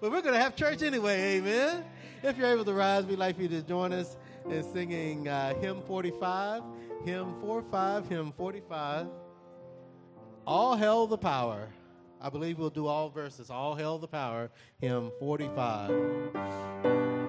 but we're going to have church anyway, amen. If you're able to rise, we'd like for you to join us in singing uh, hymn 45, hymn 45, hymn 45. All hail the power. I believe we'll do all verses. All hail the power, hymn 45.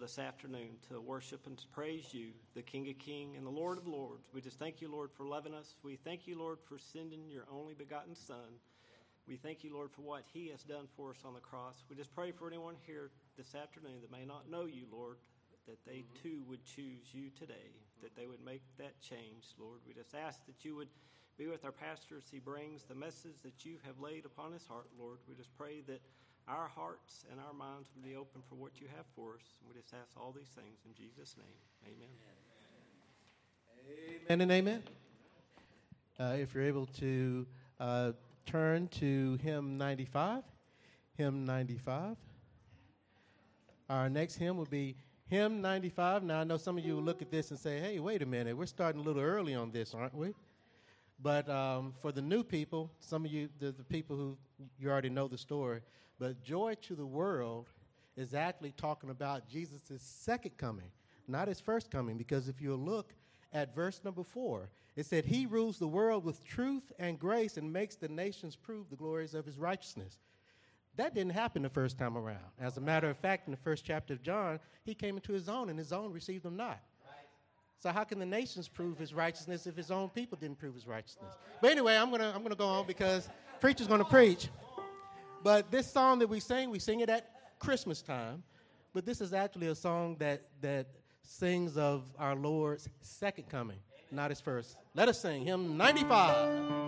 This afternoon to worship and to praise you, the King of Kings and the Lord of Lords. We just thank you, Lord, for loving us. We thank you, Lord, for sending your only begotten Son. We thank you, Lord, for what he has done for us on the cross. We just pray for anyone here this afternoon that may not know you, Lord, that they mm-hmm. too would choose you today, that they would make that change, Lord. We just ask that you would be with our pastor as he brings the message that you have laid upon his heart, Lord. We just pray that our hearts and our minds would be open for what you have for us. We just ask all these things in Jesus' name. Amen. Amen and amen. Uh, if you're able to uh, turn to hymn 95, hymn 95. Our next hymn will be hymn 95. Now, I know some of you will look at this and say, hey, wait a minute, we're starting a little early on this, aren't we? But um, for the new people, some of you, the, the people who you already know the story, but joy to the world is actually talking about Jesus' second coming, not his first coming. Because if you look at verse number four, it said, He rules the world with truth and grace and makes the nations prove the glories of his righteousness. That didn't happen the first time around. As a matter of fact, in the first chapter of John, he came into his own, and his own received him not. So how can the nations prove his righteousness if his own people didn't prove his righteousness? But anyway, I'm gonna I'm gonna go on because preacher's gonna preach. But this song that we sing, we sing it at Christmas time. But this is actually a song that, that sings of our Lord's second coming, not his first. Let us sing hymn 95.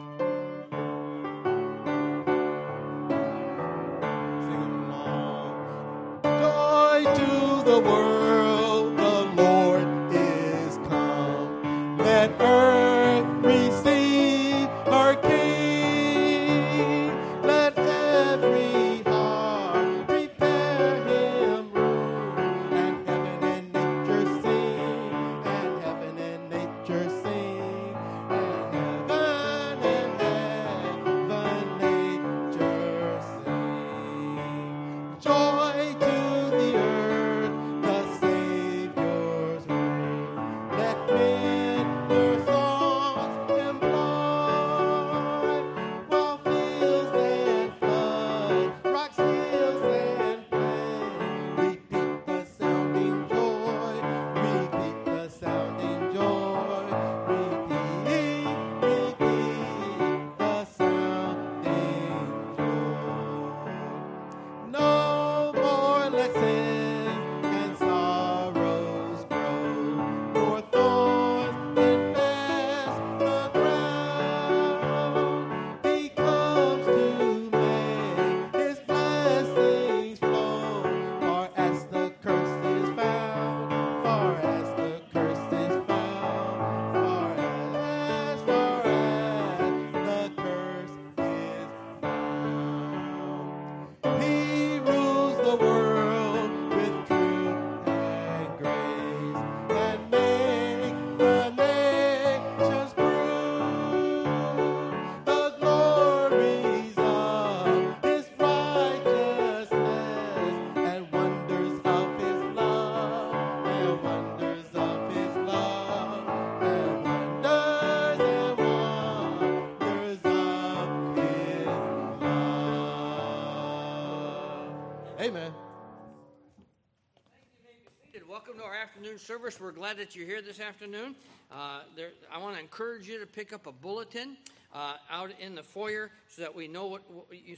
Service. We're glad that you're here this afternoon. Uh, there, I want to encourage you to pick up a bulletin uh, out in the foyer so that we know what,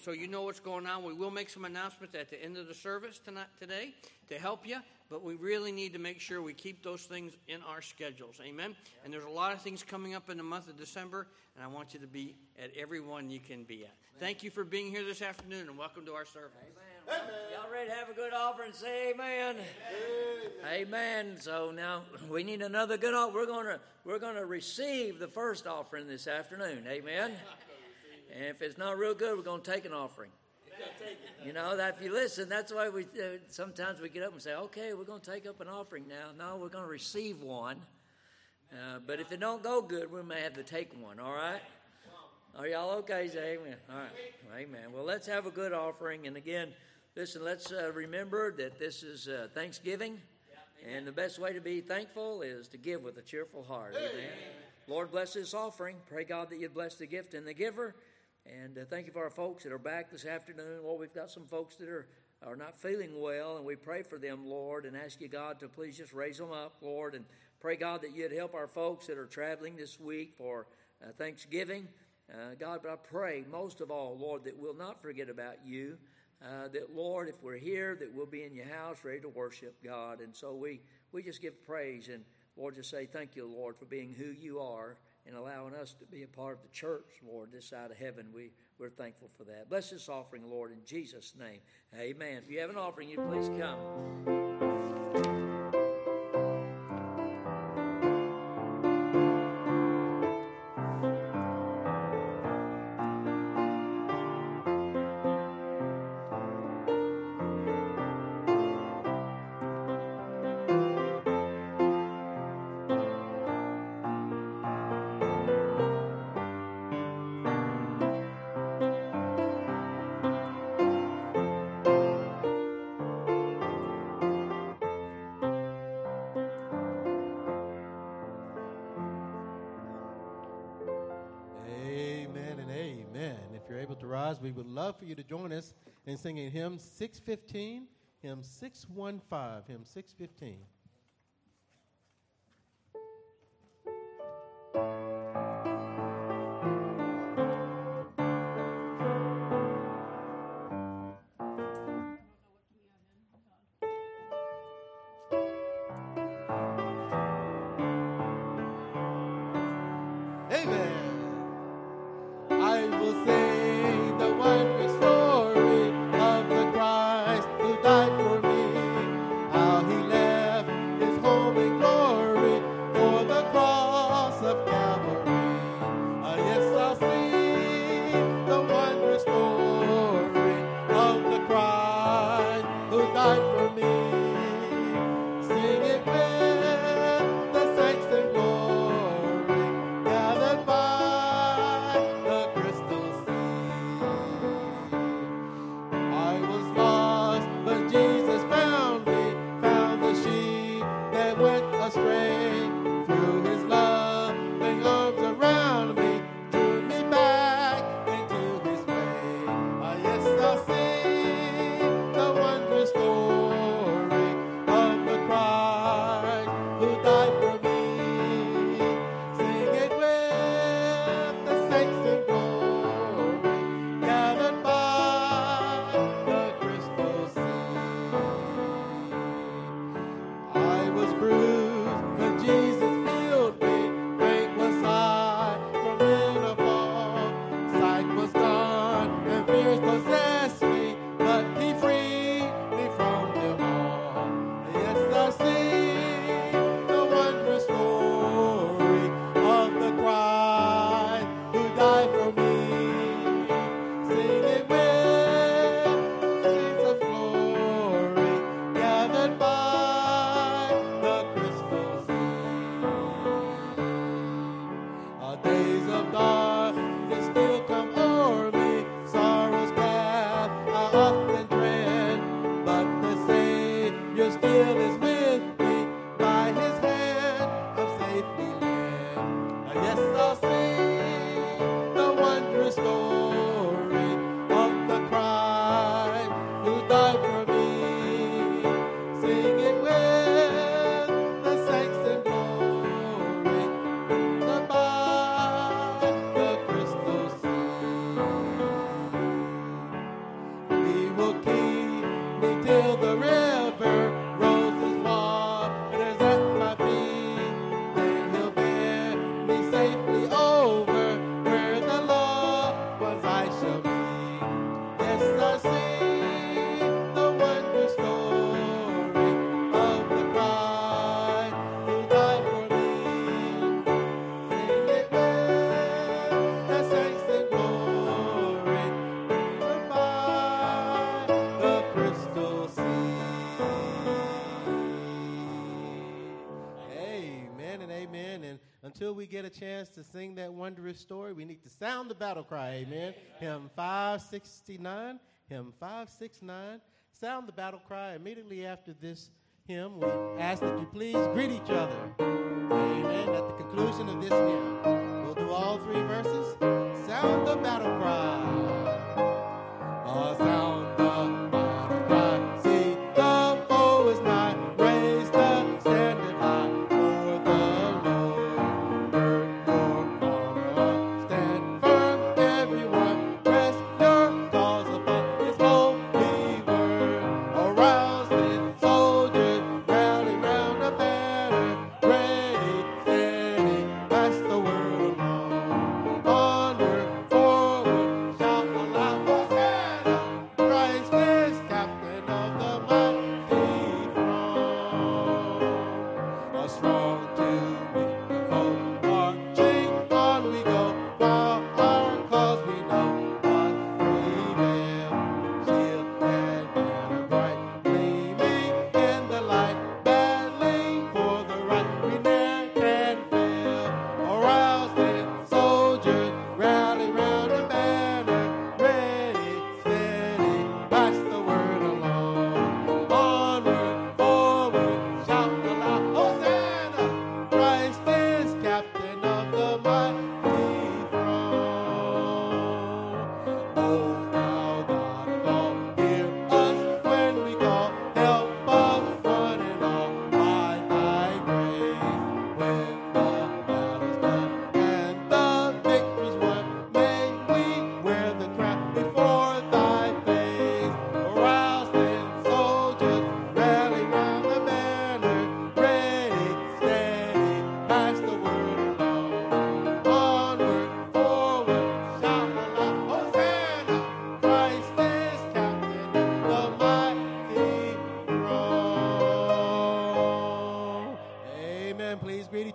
so you know what's going on. We will make some announcements at the end of the service tonight today to help you, but we really need to make sure we keep those things in our schedules. Amen. And there's a lot of things coming up in the month of December, and I want you to be at every one you can be at. Thank you for being here this afternoon, and welcome to our service. Amen. Y'all ready to have a good offering? Say amen. amen. Amen. So now we need another good offering. We're gonna we're gonna receive the first offering this afternoon. Amen. And if it's not real good, we're gonna take an offering. You know that if you listen, that's why we uh, sometimes we get up and say, "Okay, we're going to take up an offering now." No, we're going to receive one. Uh, but if it don't go good, we may have to take one. All right. Are y'all okay? Say amen. All right. Amen. Well, let's have a good offering. And again, listen, let's uh, remember that this is uh, Thanksgiving. And the best way to be thankful is to give with a cheerful heart. Amen. Lord, bless this offering. Pray, God, that you bless the gift and the giver. And uh, thank you for our folks that are back this afternoon. Well, we've got some folks that are, are not feeling well, and we pray for them, Lord, and ask you, God, to please just raise them up, Lord. And pray, God, that you'd help our folks that are traveling this week for uh, Thanksgiving. Uh, God, but I pray most of all, Lord, that we'll not forget about you. Uh, that, Lord, if we're here, that we'll be in your house ready to worship God. And so we, we just give praise and, Lord, just say thank you, Lord, for being who you are and allowing us to be a part of the church, Lord, this side of heaven. We, we're thankful for that. Bless this offering, Lord, in Jesus' name. Amen. If you have an offering, you please come. We would love for you to join us in singing hymn 615, hymn 615, hymn 615. Get a chance to sing that wondrous story, we need to sound the battle cry. Amen. Hymn 569. Hymn 569. Sound the battle cry immediately after this hymn. We ask that you please greet each other. Amen. At the conclusion of this hymn, we'll do all three verses. Sound the battle cry.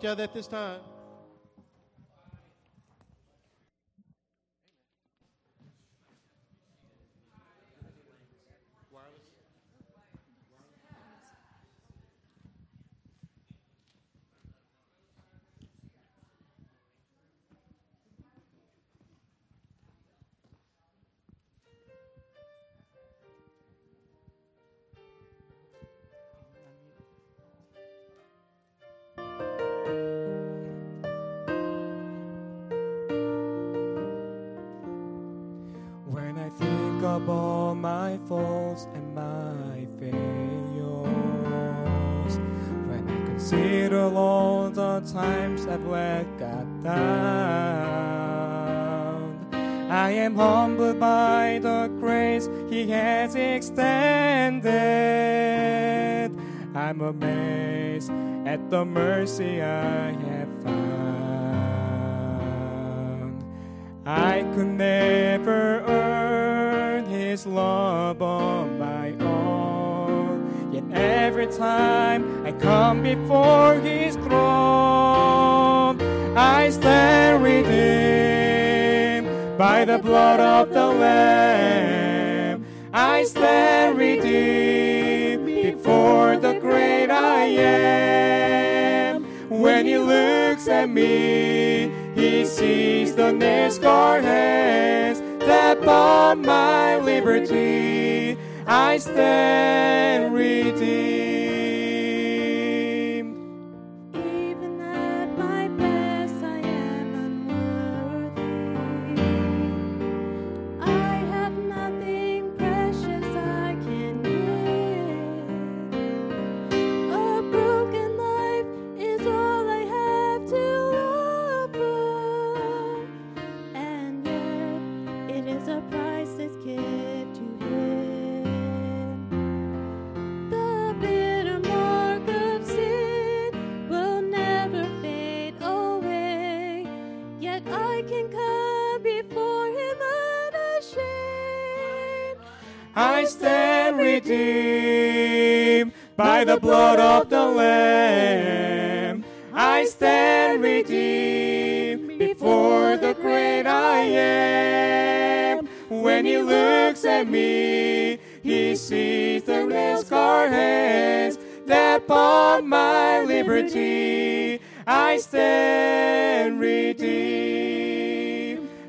Each other at this time. The mercy I have found. I could never earn His love on my own. Yet every time I come before His throne, I stand redeemed by the blood of the Lamb. I stand redeemed before the great I am. When He looks at me, He sees the nail scarred hands that bought my liberty. I stand redeemed. By the blood of the Lamb. I stand redeemed before the great I am. When He looks at me, He sees the nail scarred hands that bought my liberty. I stand redeemed.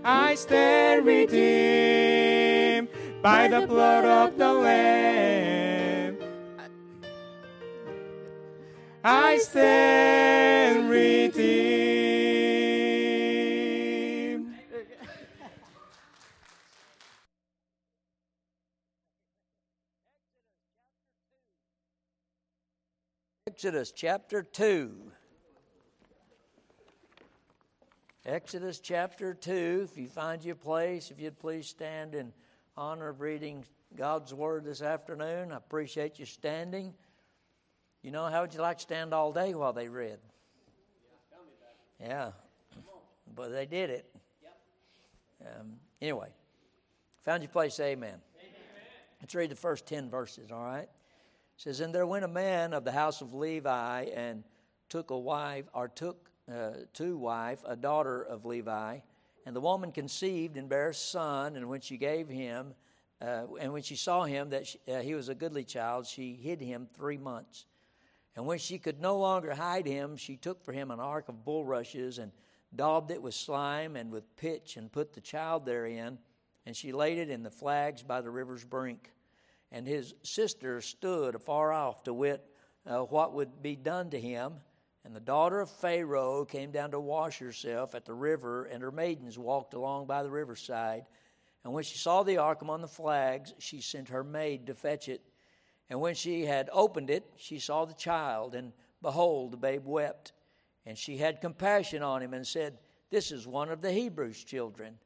I stand redeemed by the blood of the Exodus chapter 2. Exodus chapter 2. If you find your place, if you'd please stand in honor of reading God's Word this afternoon, I appreciate you standing. You know, how would you like to stand all day while they read? Yeah, but they did it. Um, anyway, found your place, amen. amen. Let's read the first 10 verses, all right? It says, And there went a man of the house of Levi and took a wife, or took uh, wife a daughter of Levi. And the woman conceived and bare a son, and when she gave him, uh, and when she saw him that she, uh, he was a goodly child, she hid him three months. And when she could no longer hide him, she took for him an ark of bulrushes and daubed it with slime and with pitch and put the child therein. And she laid it in the flags by the river's brink. And his sister stood afar off to wit uh, what would be done to him. And the daughter of Pharaoh came down to wash herself at the river, and her maidens walked along by the riverside. And when she saw the ark among the flags, she sent her maid to fetch it. And when she had opened it, she saw the child, and behold, the babe wept. And she had compassion on him and said, This is one of the Hebrews' children.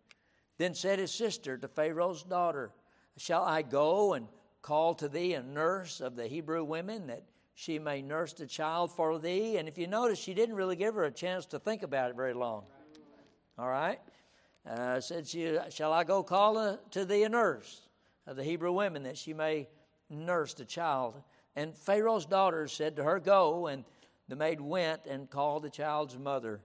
Then said his sister to Pharaoh's daughter, Shall I go and call to thee a nurse of the Hebrew women that she may nurse the child for thee? And if you notice, she didn't really give her a chance to think about it very long. All right? Uh, said she, Shall I go call a, to thee a nurse of the Hebrew women that she may nurse the child? And Pharaoh's daughter said to her, Go. And the maid went and called the child's mother.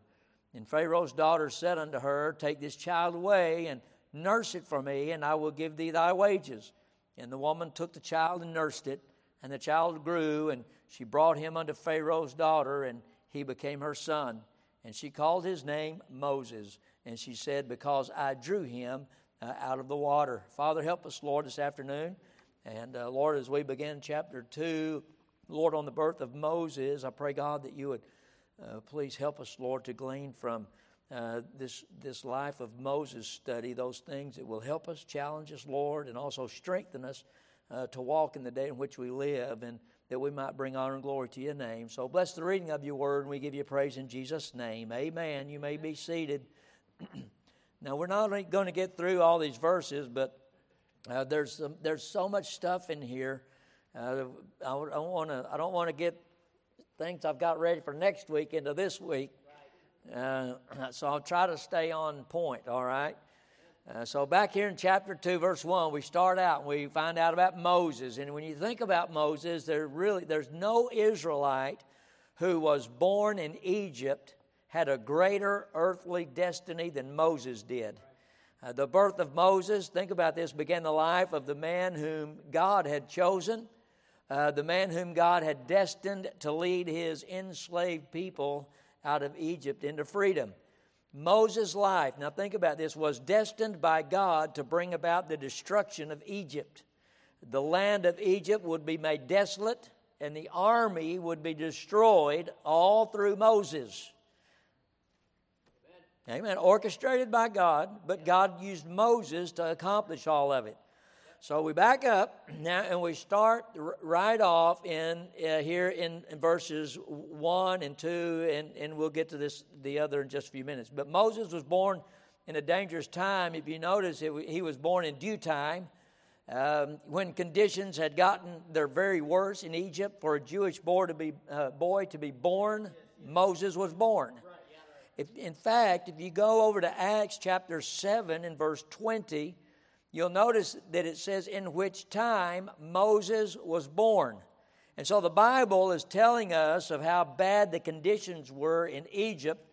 And Pharaoh's daughter said unto her, Take this child away and nurse it for me, and I will give thee thy wages. And the woman took the child and nursed it, and the child grew, and she brought him unto Pharaoh's daughter, and he became her son. And she called his name Moses. And she said, Because I drew him uh, out of the water. Father, help us, Lord, this afternoon. And uh, Lord, as we begin chapter 2, Lord, on the birth of Moses, I pray, God, that you would uh, please help us, Lord, to glean from uh, this, this life of Moses study those things that will help us, challenge us, Lord, and also strengthen us uh, to walk in the day in which we live and that we might bring honor and glory to your name. So bless the reading of your word, and we give you praise in Jesus' name. Amen. You may be seated. now, we're not going to get through all these verses, but uh, there's some, there's so much stuff in here. Uh, I, I want to I don't want to get things I've got ready for next week into this week. Uh, so I'll try to stay on point. All right. Uh, so back here in chapter two, verse one, we start out and we find out about Moses. And when you think about Moses, there really there's no Israelite who was born in Egypt had a greater earthly destiny than Moses did. Uh, the birth of Moses, think about this, began the life of the man whom God had chosen, uh, the man whom God had destined to lead his enslaved people out of Egypt into freedom. Moses' life, now think about this, was destined by God to bring about the destruction of Egypt. The land of Egypt would be made desolate, and the army would be destroyed all through Moses. Amen. Orchestrated by God, but God used Moses to accomplish all of it. So we back up now and we start right off in uh, here in, in, verses 1 and 2, and, and we'll get to this the other in just a few minutes. But Moses was born in a dangerous time. If you notice, it, he was born in due time. Um, when conditions had gotten their very worst in Egypt for a Jewish boy to be, uh, boy to be born, Moses was born. If, in fact, if you go over to Acts chapter 7 and verse 20, you'll notice that it says, In which time Moses was born. And so the Bible is telling us of how bad the conditions were in Egypt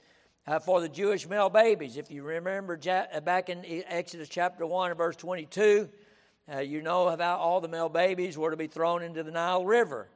uh, for the Jewish male babies. If you remember ja- back in Exodus chapter 1 and verse 22, uh, you know how all the male babies were to be thrown into the Nile River.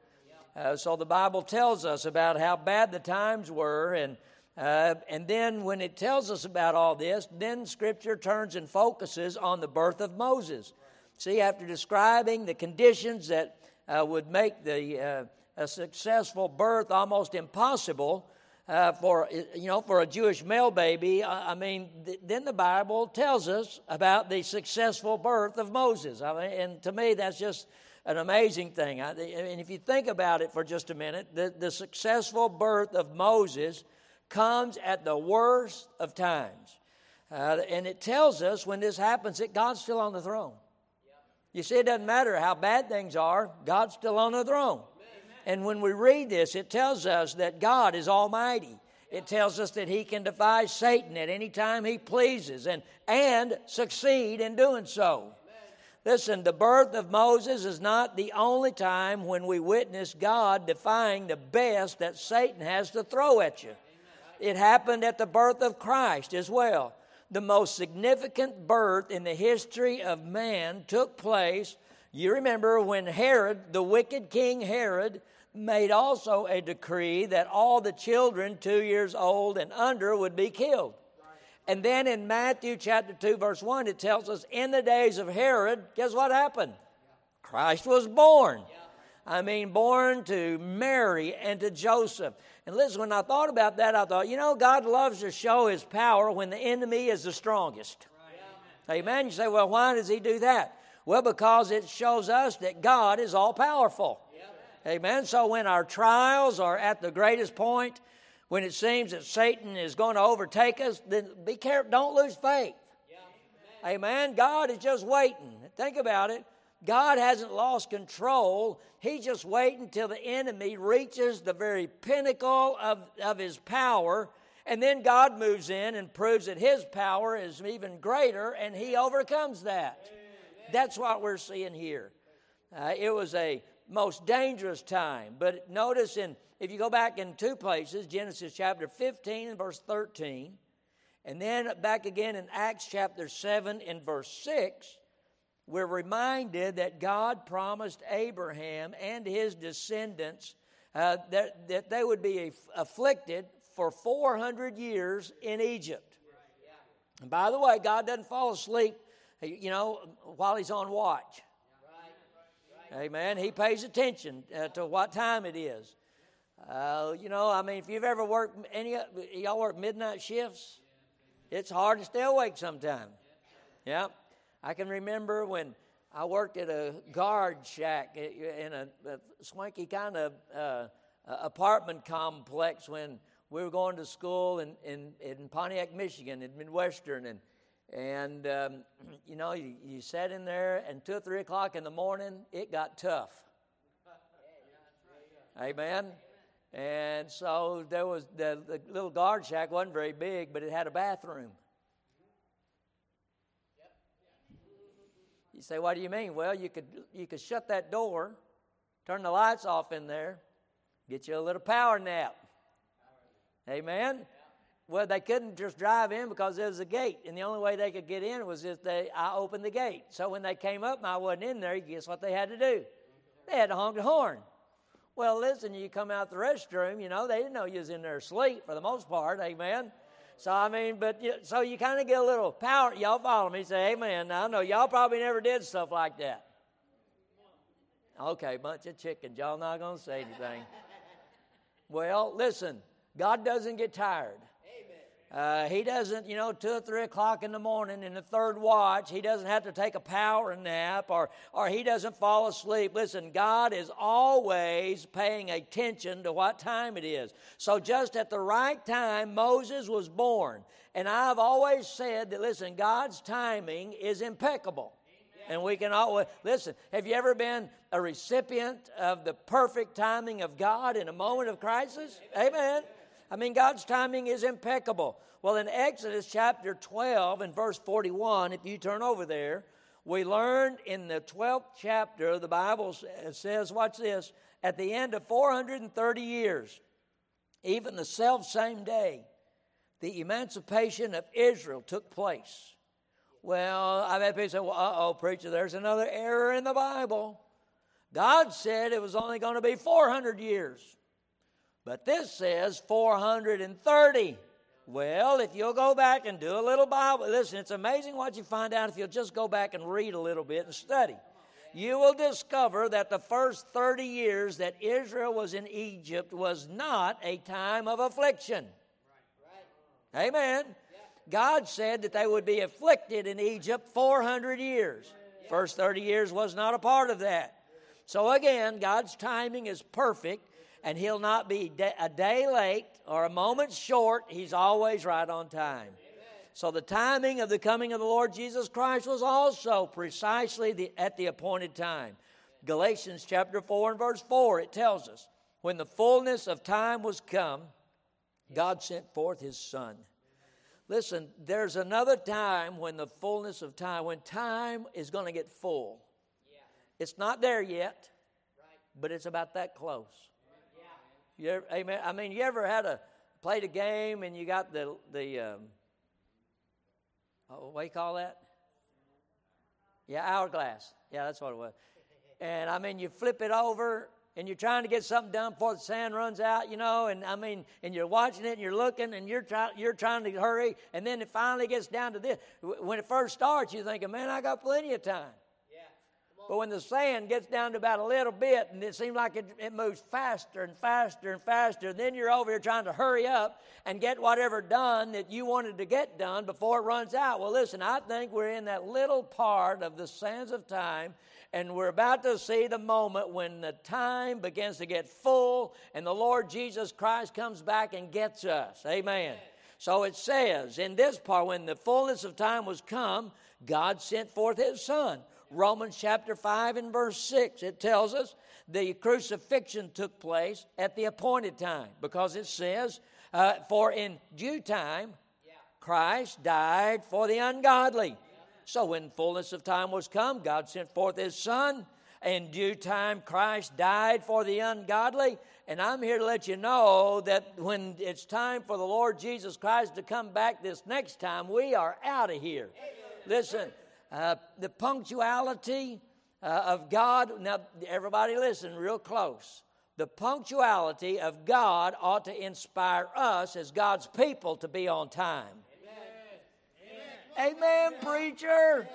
Uh, so the Bible tells us about how bad the times were, and uh, and then when it tells us about all this, then Scripture turns and focuses on the birth of Moses. See, after describing the conditions that uh, would make the uh, a successful birth almost impossible uh, for you know for a Jewish male baby, I, mean, th- then the Bible tells us about the successful birth of Moses. I mean, and to me, that's just an amazing thing. I, and if you think about it for just a minute, the, the successful birth of Moses comes at the worst of times. Uh, and it tells us when this happens that God's still on the throne. You see, it doesn't matter how bad things are, God's still on the throne. And when we read this, it tells us that God is almighty. It tells us that he can defy Satan at any time he pleases and, and succeed in doing so. Listen, the birth of Moses is not the only time when we witness God defying the best that Satan has to throw at you. It happened at the birth of Christ as well. The most significant birth in the history of man took place. You remember when Herod, the wicked King Herod, made also a decree that all the children two years old and under would be killed. And then in Matthew chapter 2, verse 1, it tells us in the days of Herod, guess what happened? Christ was born. I mean, born to Mary and to Joseph. And listen, when I thought about that, I thought, you know, God loves to show his power when the enemy is the strongest. Amen. You say, well, why does he do that? Well, because it shows us that God is all powerful. Amen. So when our trials are at the greatest point, when it seems that Satan is going to overtake us, then be careful. Don't lose faith. Amen. God is just waiting. Think about it. God hasn't lost control. He's just waiting until the enemy reaches the very pinnacle of, of his power. And then God moves in and proves that his power is even greater and he overcomes that. That's what we're seeing here. Uh, it was a most dangerous time. But notice in if you go back in two places, Genesis chapter 15 and verse 13, and then back again in Acts chapter 7 and verse 6, we're reminded that God promised Abraham and his descendants uh, that, that they would be afflicted for 400 years in Egypt. And by the way, God doesn't fall asleep, you know, while he's on watch. Amen. He pays attention uh, to what time it is. Uh, you know, I mean, if you've ever worked any, y'all work midnight shifts, it's hard to stay awake sometimes. Yeah. I can remember when I worked at a guard shack in a, a swanky kind of uh, apartment complex when we were going to school in, in, in Pontiac, Michigan, in Midwestern. And and, um, you know, you, you sat in there, and two or three o'clock in the morning, it got tough. Amen. And so there was the, the little guard shack wasn't very big, but it had a bathroom. Say, what do you mean? Well, you could you could shut that door, turn the lights off in there, get you a little power nap. Amen. Well, they couldn't just drive in because there was a gate, and the only way they could get in was if they I opened the gate. So when they came up and I wasn't in there, guess what they had to do? They had to honk the horn. Well, listen, you come out the restroom, you know, they didn't know you was in there asleep for the most part, amen. So I mean, but so you kind of get a little power. Y'all follow me? Say, Amen. Now I know y'all probably never did stuff like that. Okay, bunch of chickens. Y'all not gonna say anything. Well, listen, God doesn't get tired. Uh, he doesn't, you know, two or three o'clock in the morning in the third watch, he doesn't have to take a power nap or, or he doesn't fall asleep. Listen, God is always paying attention to what time it is. So, just at the right time, Moses was born. And I've always said that, listen, God's timing is impeccable. And we can always listen. Have you ever been a recipient of the perfect timing of God in a moment of crisis? Amen. I mean, God's timing is impeccable. Well, in Exodus chapter 12 and verse 41, if you turn over there, we learned in the 12th chapter, the Bible says, watch this, at the end of 430 years, even the self same day, the emancipation of Israel took place. Well, I've had people say, well, uh oh, preacher, there's another error in the Bible. God said it was only going to be 400 years. But this says 430. Well, if you'll go back and do a little Bible, listen, it's amazing what you find out if you'll just go back and read a little bit and study. You will discover that the first 30 years that Israel was in Egypt was not a time of affliction. Amen. God said that they would be afflicted in Egypt 400 years. First 30 years was not a part of that. So again, God's timing is perfect, and He'll not be a day late or a moment short. He's always right on time. So the timing of the coming of the Lord Jesus Christ was also precisely the, at the appointed time. Galatians chapter 4 and verse 4, it tells us, when the fullness of time was come, God sent forth His Son Listen, there's another time when the fullness of time, when time is going to get full. It's not there yet, but it's about that close. You ever, amen. I mean, you ever had a played a game and you got the the um, oh, what do you call that? Yeah, hourglass. Yeah, that's what it was. And I mean, you flip it over and you're trying to get something done before the sand runs out, you know, and I mean, and you're watching it and you're looking and you're trying you're trying to hurry, and then it finally gets down to this. When it first starts, you're thinking, man, I got plenty of time. But when the sand gets down to about a little bit and it seems like it, it moves faster and faster and faster, and then you're over here trying to hurry up and get whatever done that you wanted to get done before it runs out. Well, listen, I think we're in that little part of the sands of time and we're about to see the moment when the time begins to get full and the Lord Jesus Christ comes back and gets us. Amen. So it says in this part, when the fullness of time was come, God sent forth his Son. Romans chapter 5 and verse 6, it tells us the crucifixion took place at the appointed time because it says, uh, For in due time Christ died for the ungodly. So when fullness of time was come, God sent forth his Son. In due time, Christ died for the ungodly. And I'm here to let you know that when it's time for the Lord Jesus Christ to come back this next time, we are out of here. Listen, uh, the punctuality uh, of God, now everybody listen real close. The punctuality of God ought to inspire us as God's people to be on time. Amen, preacher.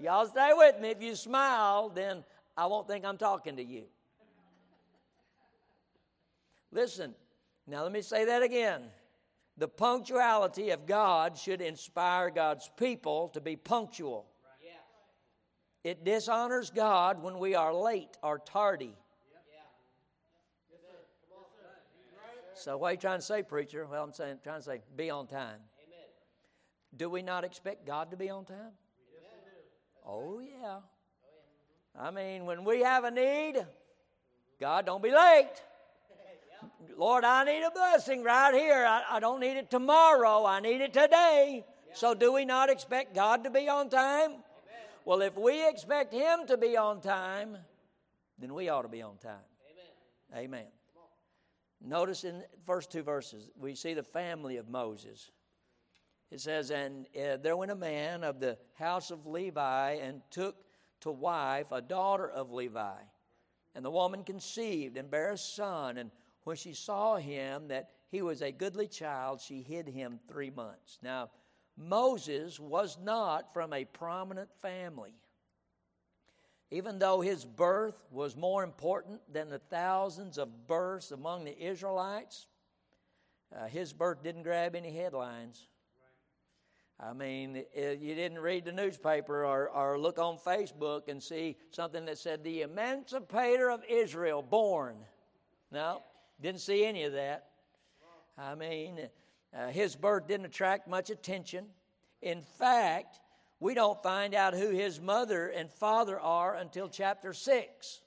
Y'all stay with me. If you smile, then I won't think I'm talking to you. Listen, now let me say that again. The punctuality of God should inspire God's people to be punctual. It dishonors God when we are late or tardy. So, what are you trying to say, preacher? Well, I'm saying, trying to say, be on time. Do we not expect God to be on time? Oh, yeah. I mean, when we have a need, God, don't be late. Lord, I need a blessing right here. I, I don't need it tomorrow. I need it today. So, do we not expect God to be on time? Well, if we expect Him to be on time, then we ought to be on time. Amen. Amen. Notice in the first two verses, we see the family of Moses. It says, And uh, there went a man of the house of Levi and took to wife a daughter of Levi. And the woman conceived and bare a son. And when she saw him that he was a goodly child, she hid him three months. Now, Moses was not from a prominent family. Even though his birth was more important than the thousands of births among the Israelites, uh, his birth didn't grab any headlines. I mean, you didn't read the newspaper or, or look on Facebook and see something that said the emancipator of Israel born. No, didn't see any of that. I mean, uh, his birth didn't attract much attention. In fact, we don't find out who his mother and father are until chapter 6.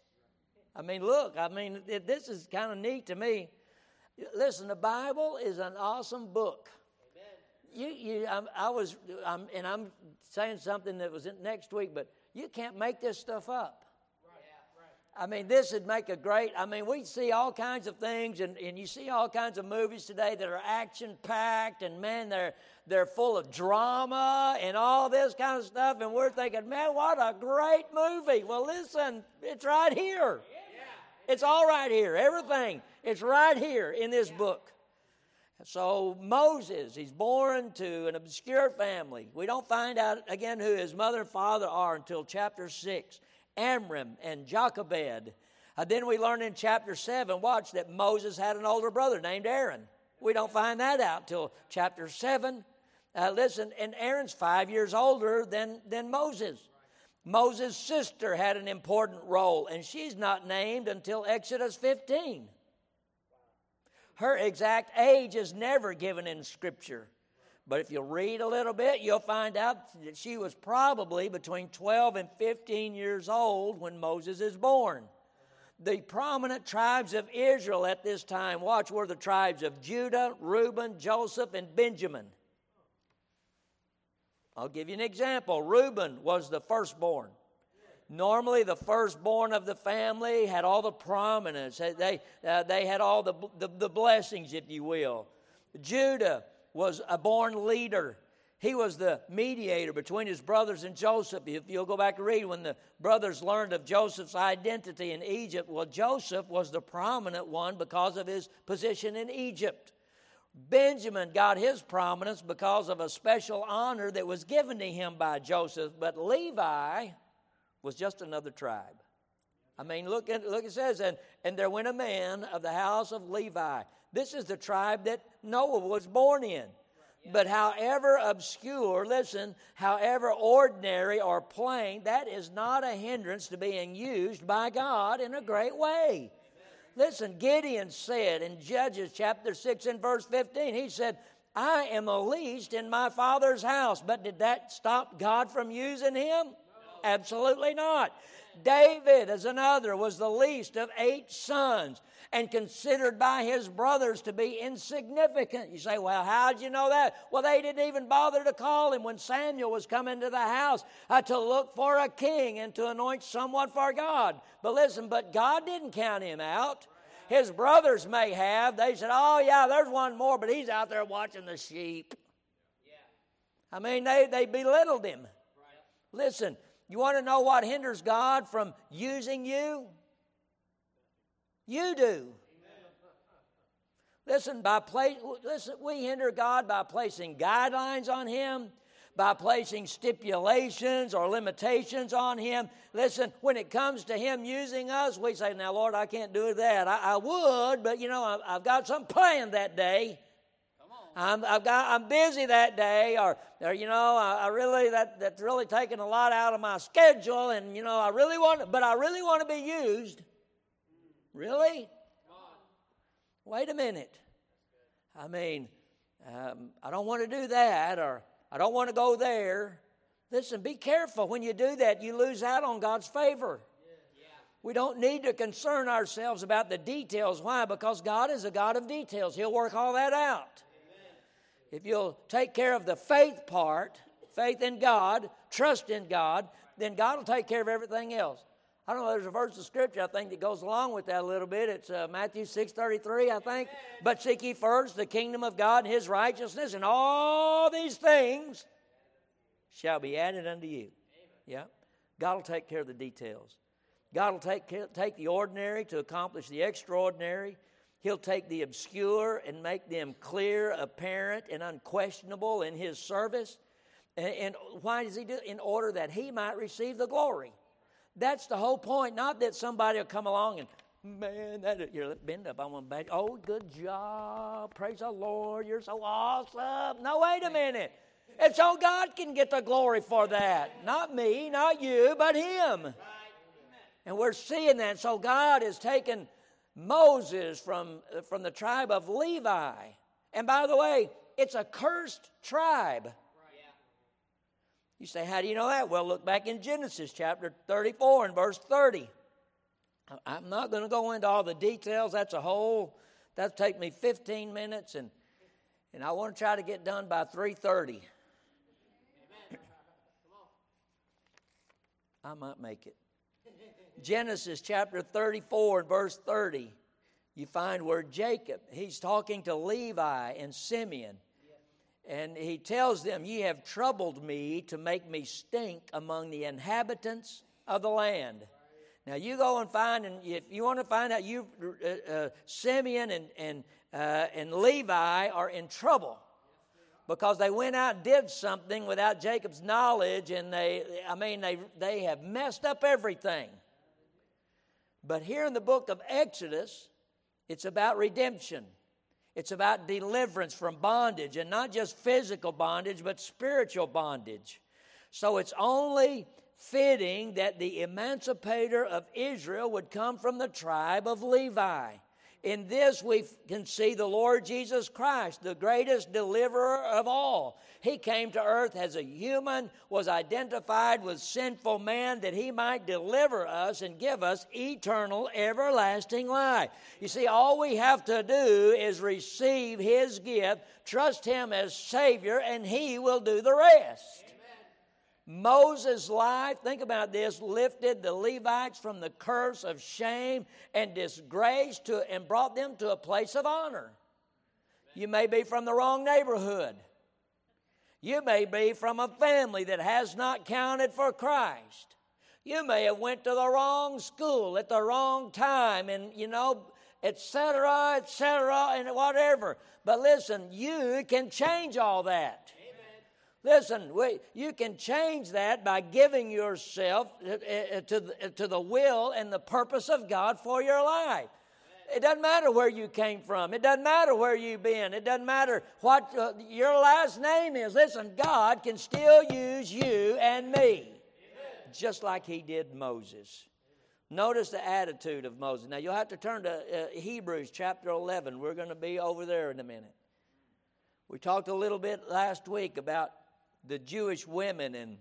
I mean, look, I mean, this is kind of neat to me. Listen, the Bible is an awesome book you, you, I, I was, I'm, and I'm saying something that was next week, but you can't make this stuff up. I mean, this would make a great. I mean, we see all kinds of things, and, and you see all kinds of movies today that are action packed, and man, they're they're full of drama and all this kind of stuff, and we're thinking, man, what a great movie. Well, listen, it's right here. It's all right here. Everything. It's right here in this book. So Moses, he's born to an obscure family. We don't find out again who his mother and father are until chapter six. Amram and Jochebed. Uh, then we learn in chapter 7, watch, that Moses had an older brother named Aaron. We don't find that out till chapter 7. Uh, listen, and Aaron's five years older than, than Moses. Moses' sister had an important role, and she's not named until Exodus 15. Her exact age is never given in Scripture. But if you read a little bit, you'll find out that she was probably between 12 and 15 years old when Moses is born. The prominent tribes of Israel at this time, watch, were the tribes of Judah, Reuben, Joseph, and Benjamin. I'll give you an example. Reuben was the firstborn. Normally, the firstborn of the family had all the prominence, they, uh, they had all the, the, the blessings, if you will. Judah was a born leader. He was the mediator between his brothers and Joseph. If you'll go back and read, when the brothers learned of Joseph's identity in Egypt, well, Joseph was the prominent one because of his position in Egypt. Benjamin got his prominence because of a special honor that was given to him by Joseph, but Levi was just another tribe. I mean, look at look it says, and, and there went a man of the house of Levi. This is the tribe that Noah was born in. But however obscure, listen, however ordinary or plain, that is not a hindrance to being used by God in a great way. Listen, Gideon said in Judges chapter 6 and verse 15, he said, I am the least in my father's house. But did that stop God from using him? Absolutely not. David, as another, was the least of eight sons and considered by his brothers to be insignificant. You say, well, how'd you know that? Well, they didn't even bother to call him when Samuel was coming to the house uh, to look for a king and to anoint someone for God. But listen, but God didn't count him out. His brothers may have. They said, oh, yeah, there's one more, but he's out there watching the sheep. Yeah. I mean, they, they belittled him. Listen, you want to know what hinders God from using you? You do. Listen, by place, listen, we hinder God by placing guidelines on Him, by placing stipulations or limitations on Him. Listen, when it comes to Him using us, we say, "Now, Lord, I can't do that. I, I would, but you know, I, have got something planned that day. I'm, I've got, I'm busy that day, or, or you know, I, I really that that's really taking a lot out of my schedule, and you know, I really want, but I really want to be used." Really? Wait a minute. I mean, um, I don't want to do that, or I don't want to go there. Listen, be careful. When you do that, you lose out on God's favor. We don't need to concern ourselves about the details. Why? Because God is a God of details. He'll work all that out. If you'll take care of the faith part, faith in God, trust in God, then God will take care of everything else. I don't know. There's a verse of scripture I think that goes along with that a little bit. It's uh, Matthew six thirty three, I think. But seek ye first the kingdom of God and His righteousness, and all these things shall be added unto you. Yeah, God will take care of the details. God will take care, take the ordinary to accomplish the extraordinary. He'll take the obscure and make them clear, apparent, and unquestionable in His service. And, and why does He do? it? In order that He might receive the glory. That's the whole point. Not that somebody will come along and, man, that you're bend up. I want to Oh, good job. Praise the Lord. You're so awesome. No, wait a minute. And so God can get the glory for that. Not me, not you, but Him. And we're seeing that. So God has taken Moses from, from the tribe of Levi. And by the way, it's a cursed tribe. You say, How do you know that? Well, look back in Genesis chapter 34 and verse 30. I'm not going to go into all the details. That's a whole, that'll take me 15 minutes, and, and I want to try to get done by 3.30. I might make it. Genesis chapter 34 and verse 30, you find where Jacob, he's talking to Levi and Simeon. And he tells them, Ye have troubled me to make me stink among the inhabitants of the land. Now you go and find, and if you want to find out, you uh, uh, Simeon and and uh, and Levi are in trouble because they went out and did something without Jacob's knowledge, and they, I mean, they they have messed up everything. But here in the book of Exodus, it's about redemption. It's about deliverance from bondage, and not just physical bondage, but spiritual bondage. So it's only fitting that the emancipator of Israel would come from the tribe of Levi. In this, we can see the Lord Jesus Christ, the greatest deliverer of all. He came to earth as a human, was identified with sinful man that he might deliver us and give us eternal, everlasting life. You see, all we have to do is receive his gift, trust him as Savior, and he will do the rest. Moses' life, think about this, lifted the Levites from the curse of shame and disgrace to, and brought them to a place of honor. You may be from the wrong neighborhood. You may be from a family that has not counted for Christ. You may have went to the wrong school at the wrong time and, you know, etc., etc., and whatever. But listen, you can change all that. Listen, we, you can change that by giving yourself uh, uh, to the, uh, to the will and the purpose of God for your life. It doesn't matter where you came from. It doesn't matter where you've been. It doesn't matter what uh, your last name is. Listen, God can still use you and me, just like He did Moses. Notice the attitude of Moses. Now, you'll have to turn to uh, Hebrews chapter 11. We're going to be over there in a minute. We talked a little bit last week about the Jewish women, and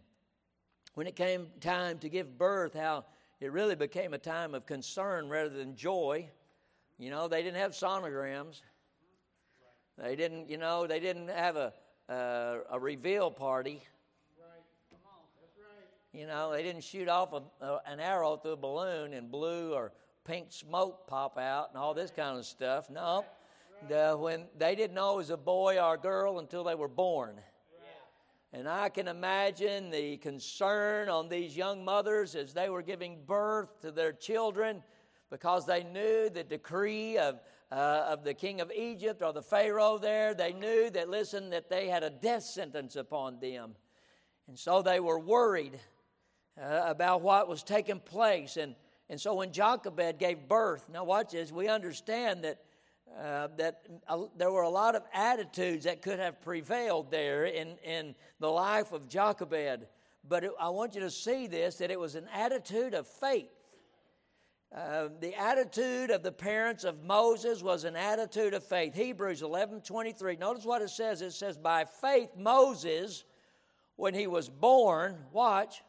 when it came time to give birth, how it really became a time of concern rather than joy. You know, they didn't have sonograms. They didn't, you know, they didn't have a a reveal party. You know, they didn't shoot off a, a, an arrow through a balloon and blue or pink smoke pop out and all this kind of stuff. No, the, when they didn't know it was a boy or a girl until they were born. And I can imagine the concern on these young mothers as they were giving birth to their children because they knew the decree of, uh, of the king of Egypt or the Pharaoh there. They knew that, listen, that they had a death sentence upon them. And so they were worried uh, about what was taking place. And, and so when Jochebed gave birth, now watch this, we understand that uh, that uh, there were a lot of attitudes that could have prevailed there in, in the life of Jochebed. But it, I want you to see this that it was an attitude of faith. Uh, the attitude of the parents of Moses was an attitude of faith. Hebrews 11 23. Notice what it says. It says, By faith, Moses, when he was born, watch,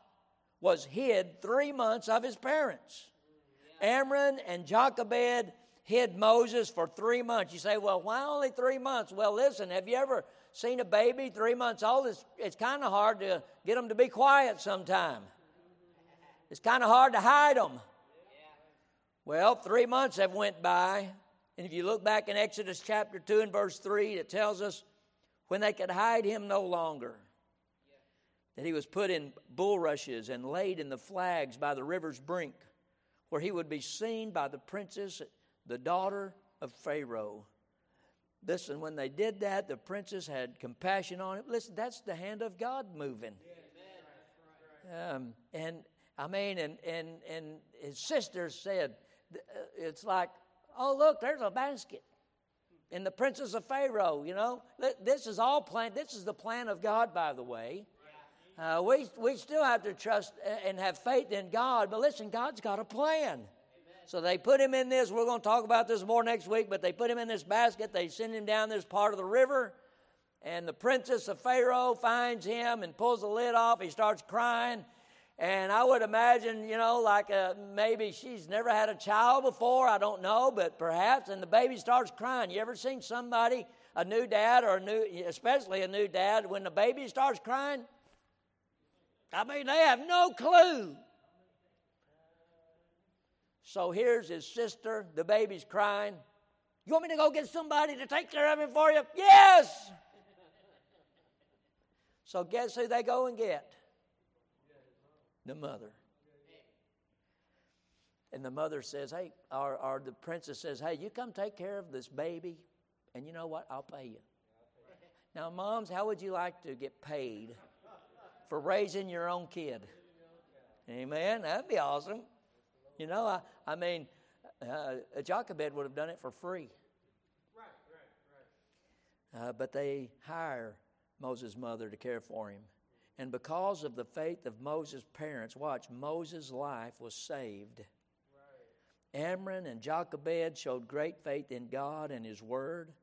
was hid three months of his parents. Amram and Jochebed hid Moses for three months. You say, well, why only three months? Well, listen, have you ever seen a baby three months old? It's, it's kind of hard to get them to be quiet sometime. It's kind of hard to hide them. Well, three months have went by, and if you look back in Exodus chapter 2 and verse 3, it tells us when they could hide him no longer, that he was put in bulrushes and laid in the flags by the river's brink, where he would be seen by the princes the daughter of Pharaoh. Listen, when they did that, the princess had compassion on him. Listen, that's the hand of God moving. Um, and I mean, and, and, and his sister said, uh, it's like, oh, look, there's a basket. And the princess of Pharaoh, you know, this is all plan. This is the plan of God, by the way. Uh, we, we still have to trust and have faith in God, but listen, God's got a plan. So they put him in this. We're going to talk about this more next week, but they put him in this basket. They send him down this part of the river. And the princess of Pharaoh finds him and pulls the lid off. He starts crying. And I would imagine, you know, like uh, maybe she's never had a child before. I don't know, but perhaps. And the baby starts crying. You ever seen somebody, a new dad or a new, especially a new dad, when the baby starts crying? I mean, they have no clue So here's his sister. The baby's crying. You want me to go get somebody to take care of him for you? Yes! So guess who they go and get? The mother. And the mother says, Hey, or, or the princess says, Hey, you come take care of this baby, and you know what? I'll pay you. Now, moms, how would you like to get paid for raising your own kid? Amen. That'd be awesome. You know, I, I mean, uh, Jochebed would have done it for free. Uh, but they hire Moses' mother to care for him. And because of the faith of Moses' parents, watch, Moses' life was saved. Amram and Jochebed showed great faith in God and His Word.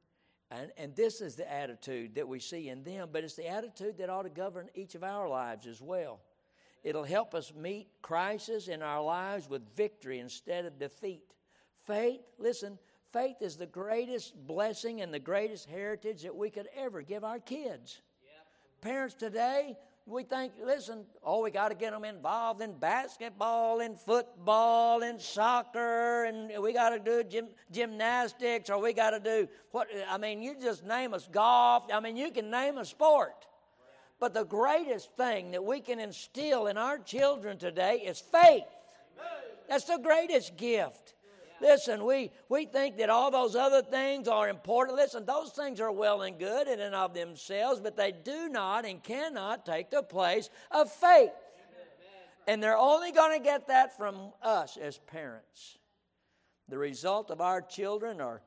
And, and this is the attitude that we see in them, but it's the attitude that ought to govern each of our lives as well. It'll help us meet crisis in our lives with victory instead of defeat. Faith, listen, faith is the greatest blessing and the greatest heritage that we could ever give our kids. Parents today, we think, listen, oh, we got to get them involved in basketball and football and soccer, and we got to do gym, gymnastics, or we got to do what? I mean, you just name us golf. I mean, you can name a sport. But the greatest thing that we can instill in our children today is faith. That's the greatest gift. Listen, we, we think that all those other things are important. Listen, those things are well and good in and of themselves, but they do not and cannot take the place of faith. And they're only going to get that from us as parents. The result of our children are,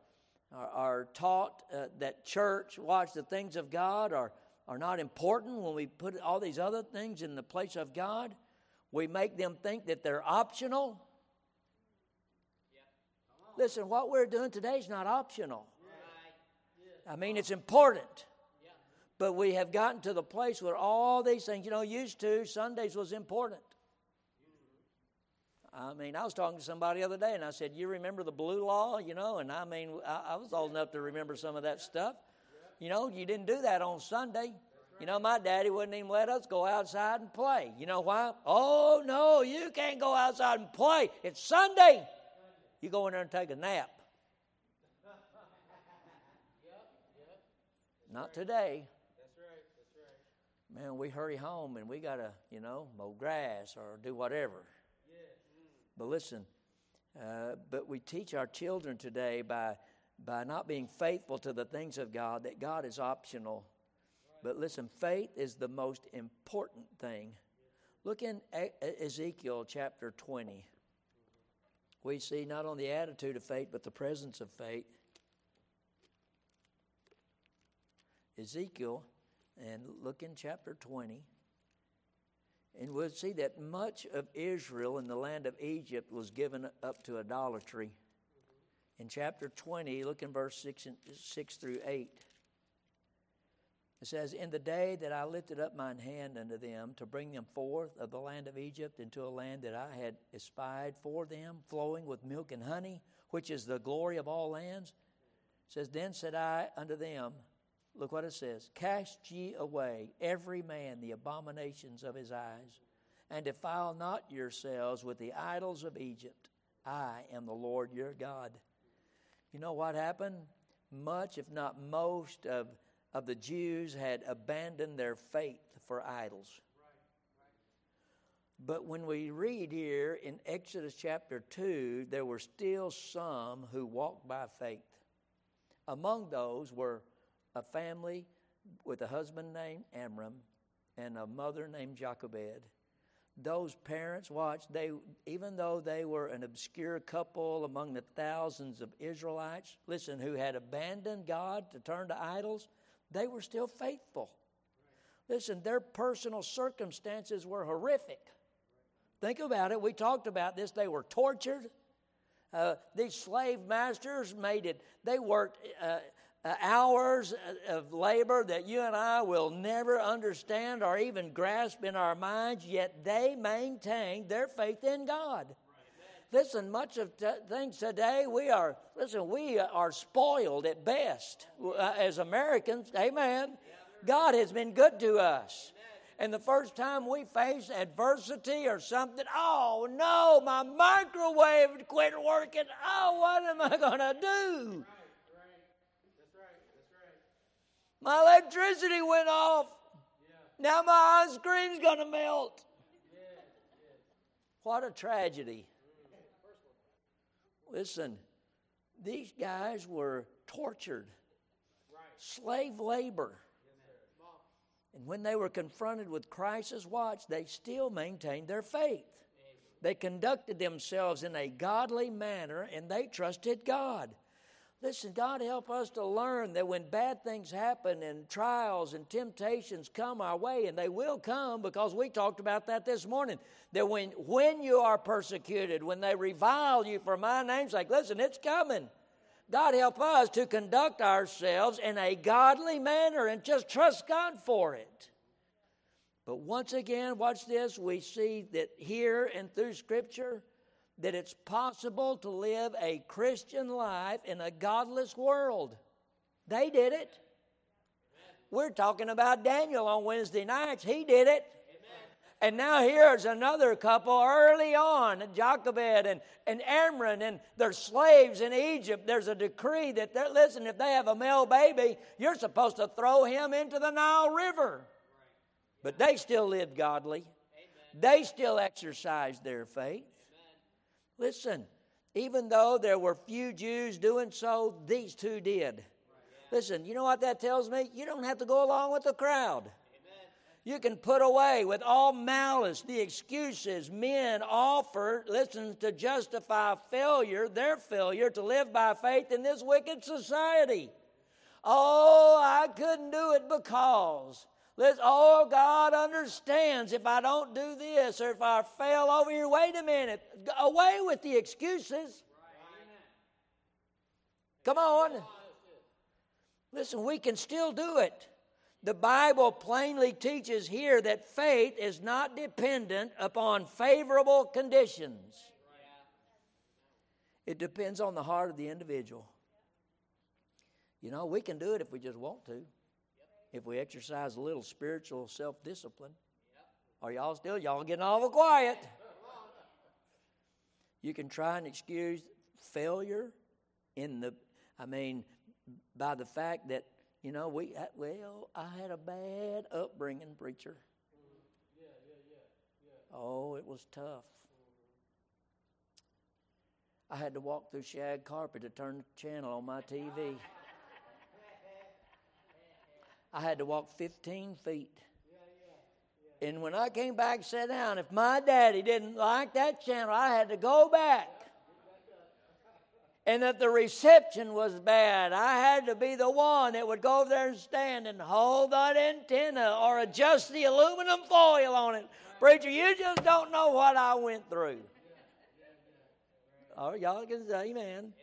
are, are taught uh, that church, watch the things of God, are, are not important when we put all these other things in the place of God. We make them think that they're optional Listen, what we're doing today is not optional. I mean, it's important. But we have gotten to the place where all these things, you know, used to, Sundays was important. I mean, I was talking to somebody the other day and I said, You remember the blue law? You know, and I mean, I, I was old enough to remember some of that stuff. You know, you didn't do that on Sunday. You know, my daddy wouldn't even let us go outside and play. You know why? Oh, no, you can't go outside and play. It's Sunday. You go in there and take a nap. Not today. Man, we hurry home and we got to, you know, mow grass or do whatever. But listen, uh, but we teach our children today by, by not being faithful to the things of God that God is optional. But listen, faith is the most important thing. Look in Ezekiel chapter 20 we see not only the attitude of faith, but the presence of faith. Ezekiel, and look in chapter 20, and we'll see that much of Israel in the land of Egypt was given up to idolatry. In chapter 20, look in verse 6, and, 6 through 8. It says, In the day that I lifted up mine hand unto them to bring them forth of the land of Egypt into a land that I had espied for them, flowing with milk and honey, which is the glory of all lands. It says, Then said I unto them, Look what it says, Cast ye away every man the abominations of his eyes, and defile not yourselves with the idols of Egypt. I am the Lord your God. You know what happened? Much, if not most, of of the Jews had abandoned their faith for idols. But when we read here in Exodus chapter 2, there were still some who walked by faith. Among those were a family with a husband named Amram and a mother named Jochebed. Those parents, watch, they even though they were an obscure couple among the thousands of Israelites, listen, who had abandoned God to turn to idols, they were still faithful. Listen, their personal circumstances were horrific. Think about it. We talked about this. They were tortured. Uh, these slave masters made it, they worked uh, hours of labor that you and I will never understand or even grasp in our minds, yet they maintained their faith in God. Listen, much of t- things today, we are, listen, we are spoiled at best uh, as Americans. Amen. God has been good to us. And the first time we face adversity or something, oh no, my microwave quit working. Oh, what am I going to do? My electricity went off. Now my ice cream's going to melt. What a tragedy. Listen, these guys were tortured, slave labor. And when they were confronted with crisis, watch, they still maintained their faith. They conducted themselves in a godly manner and they trusted God. Listen, God help us to learn that when bad things happen and trials and temptations come our way, and they will come because we talked about that this morning, that when, when you are persecuted, when they revile you for my name's sake, listen, it's coming. God help us to conduct ourselves in a godly manner and just trust God for it. But once again, watch this, we see that here and through Scripture, that it's possible to live a Christian life in a godless world. They did it. We're talking about Daniel on Wednesday nights. He did it. And now here's another couple early on, Jochebed and, and Amram, and their slaves in Egypt. There's a decree that, they're, listen, if they have a male baby, you're supposed to throw him into the Nile River. But they still lived godly. They still exercised their faith. Listen, even though there were few Jews doing so, these two did. Listen, you know what that tells me? You don't have to go along with the crowd. You can put away with all malice the excuses men offer, listen, to justify failure, their failure to live by faith in this wicked society. Oh, I couldn't do it because. Let's, oh, God understands if I don't do this or if I fail over here. Wait a minute. Away with the excuses. Come on. Listen, we can still do it. The Bible plainly teaches here that faith is not dependent upon favorable conditions. It depends on the heart of the individual. You know, we can do it if we just want to if we exercise a little spiritual self discipline. Are y'all still? Y'all getting all quiet. You can try and excuse failure in the, I mean, by the fact that, you know, we, uh, well, I had a bad upbringing, preacher. Oh, it was tough. I had to walk through shag carpet to turn the channel on my TV. I had to walk 15 feet. And when I came back and sat down, if my daddy didn't like that channel, I had to go back. And that the reception was bad, I had to be the one that would go over there and stand and hold that antenna or adjust the aluminum foil on it. Preacher, you just don't know what I went through. Oh, y'all can say amen.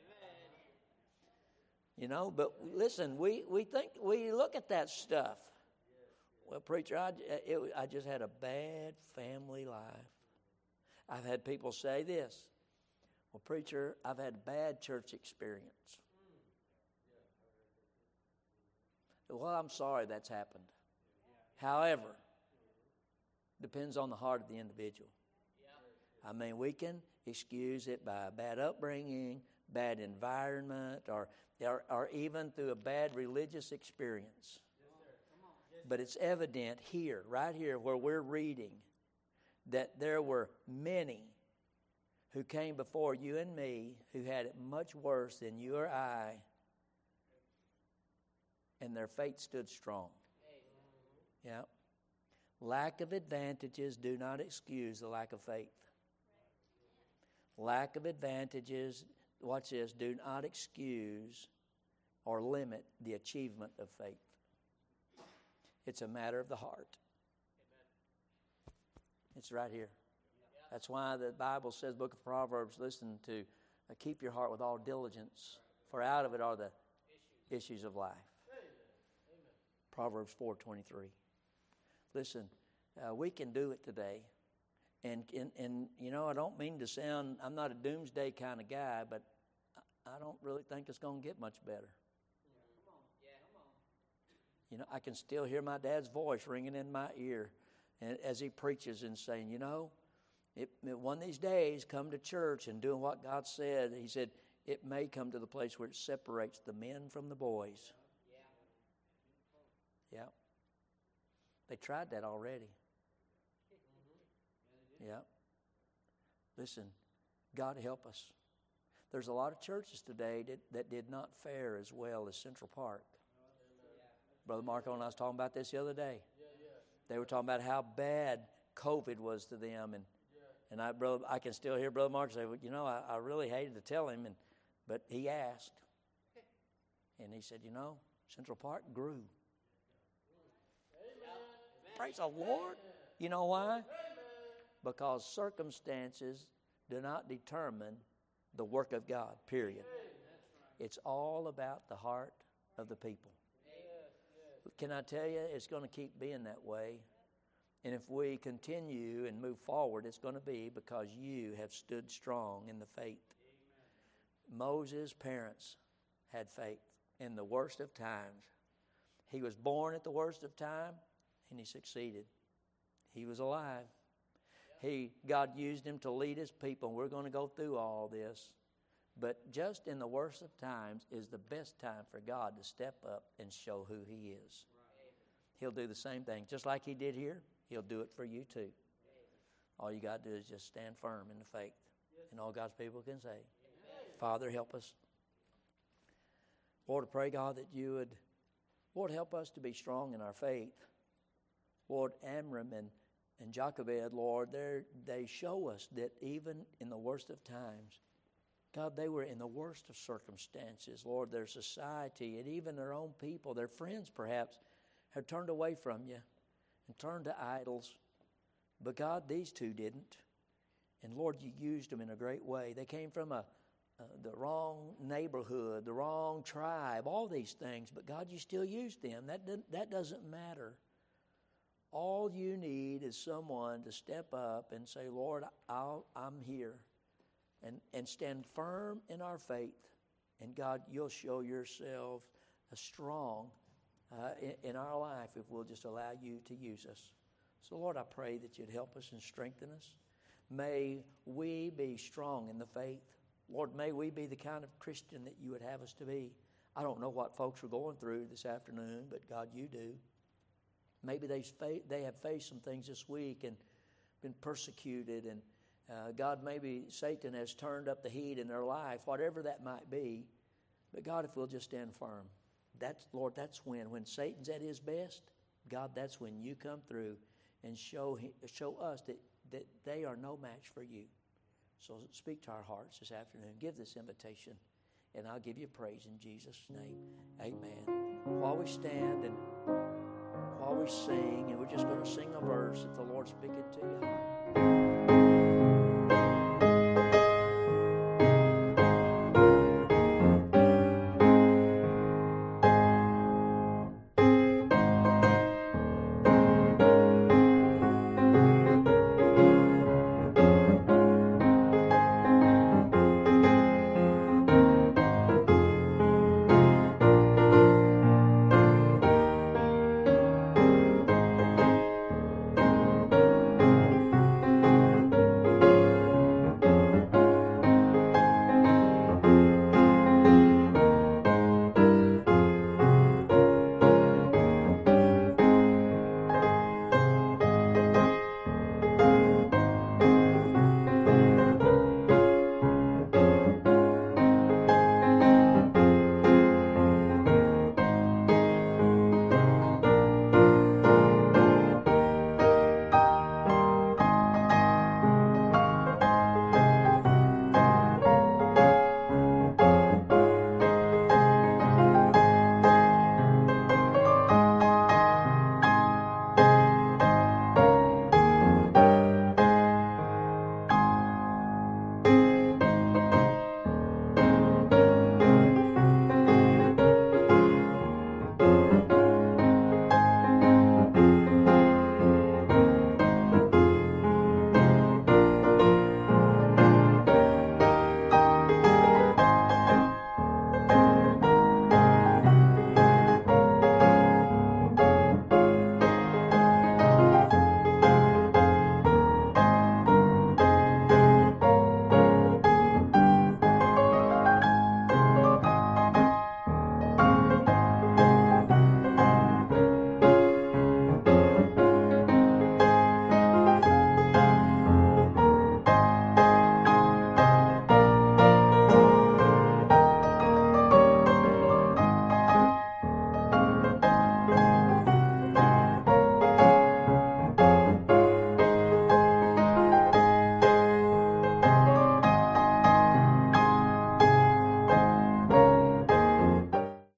You know, but listen, we, we think, we look at that stuff. Well, preacher, I, it, I just had a bad family life. I've had people say this. Well, preacher, I've had a bad church experience. Well, I'm sorry that's happened. However, depends on the heart of the individual. I mean, we can excuse it by a bad upbringing, bad environment, or or, or even through a bad religious experience. But it's evident here, right here, where we're reading, that there were many who came before you and me who had it much worse than you or I, and their faith stood strong. Yeah. Lack of advantages do not excuse the lack of faith. Lack of advantages watch this, do not excuse or limit the achievement of faith. It's a matter of the heart. It's right here. That's why the Bible says, Book of Proverbs, listen to, uh, keep your heart with all diligence, for out of it are the issues of life. Proverbs 4.23. Listen, uh, we can do it today. And, and, and, you know, I don't mean to sound, I'm not a doomsday kind of guy, but I don't really think it's going to get much better. You know, I can still hear my dad's voice ringing in my ear. as he preaches and saying, you know, it, one of these days, come to church and doing what God said. He said, it may come to the place where it separates the men from the boys. Yeah. They tried that already. Yeah. Listen, God help us. There's a lot of churches today that, that did not fare as well as Central Park. Brother Marco and I was talking about this the other day. They were talking about how bad COVID was to them, and and I brother I can still hear Brother Marco say, well, you know, I, I really hated to tell him, and but he asked, and he said, you know, Central Park grew. Praise the Lord. You know why? Because circumstances do not determine the work of God, period. It's all about the heart of the people. Can I tell you, it's going to keep being that way. And if we continue and move forward, it's going to be because you have stood strong in the faith. Moses' parents had faith in the worst of times. He was born at the worst of time and he succeeded. He was alive. He God used him to lead his people. and We're going to go through all this. But just in the worst of times is the best time for God to step up and show who He is. He'll do the same thing. Just like He did here, He'll do it for you too. All you got to do is just stand firm in the faith. And all God's people can say, Father, help us. Lord, I pray, God, that you would, Lord, help us to be strong in our faith. Lord, Amram and, and Jochebed, Lord, they show us that even in the worst of times, God, they were in the worst of circumstances. Lord, their society and even their own people, their friends perhaps, had turned away from you and turned to idols. But God, these two didn't. And Lord, you used them in a great way. They came from a, the wrong neighborhood, the wrong tribe, all these things. But God, you still used them. That, that doesn't matter. All you need is someone to step up and say, Lord, I'll, I'm here and, and stand firm in our faith. And God, you'll show yourself strong uh, in, in our life if we'll just allow you to use us. So, Lord, I pray that you'd help us and strengthen us. May we be strong in the faith. Lord, may we be the kind of Christian that you would have us to be. I don't know what folks are going through this afternoon, but God, you do. Maybe they, they have faced some things this week and been persecuted and uh, God, maybe Satan has turned up the heat in their life, whatever that might be. But God, if we'll just stand firm, that's Lord, that's when when Satan's at his best. God, that's when you come through and show show us that that they are no match for you. So speak to our hearts this afternoon. Give this invitation, and I'll give you praise in Jesus' name. Amen. While we stand and always sing, and we're just going to sing a verse that the Lord's speaking to you.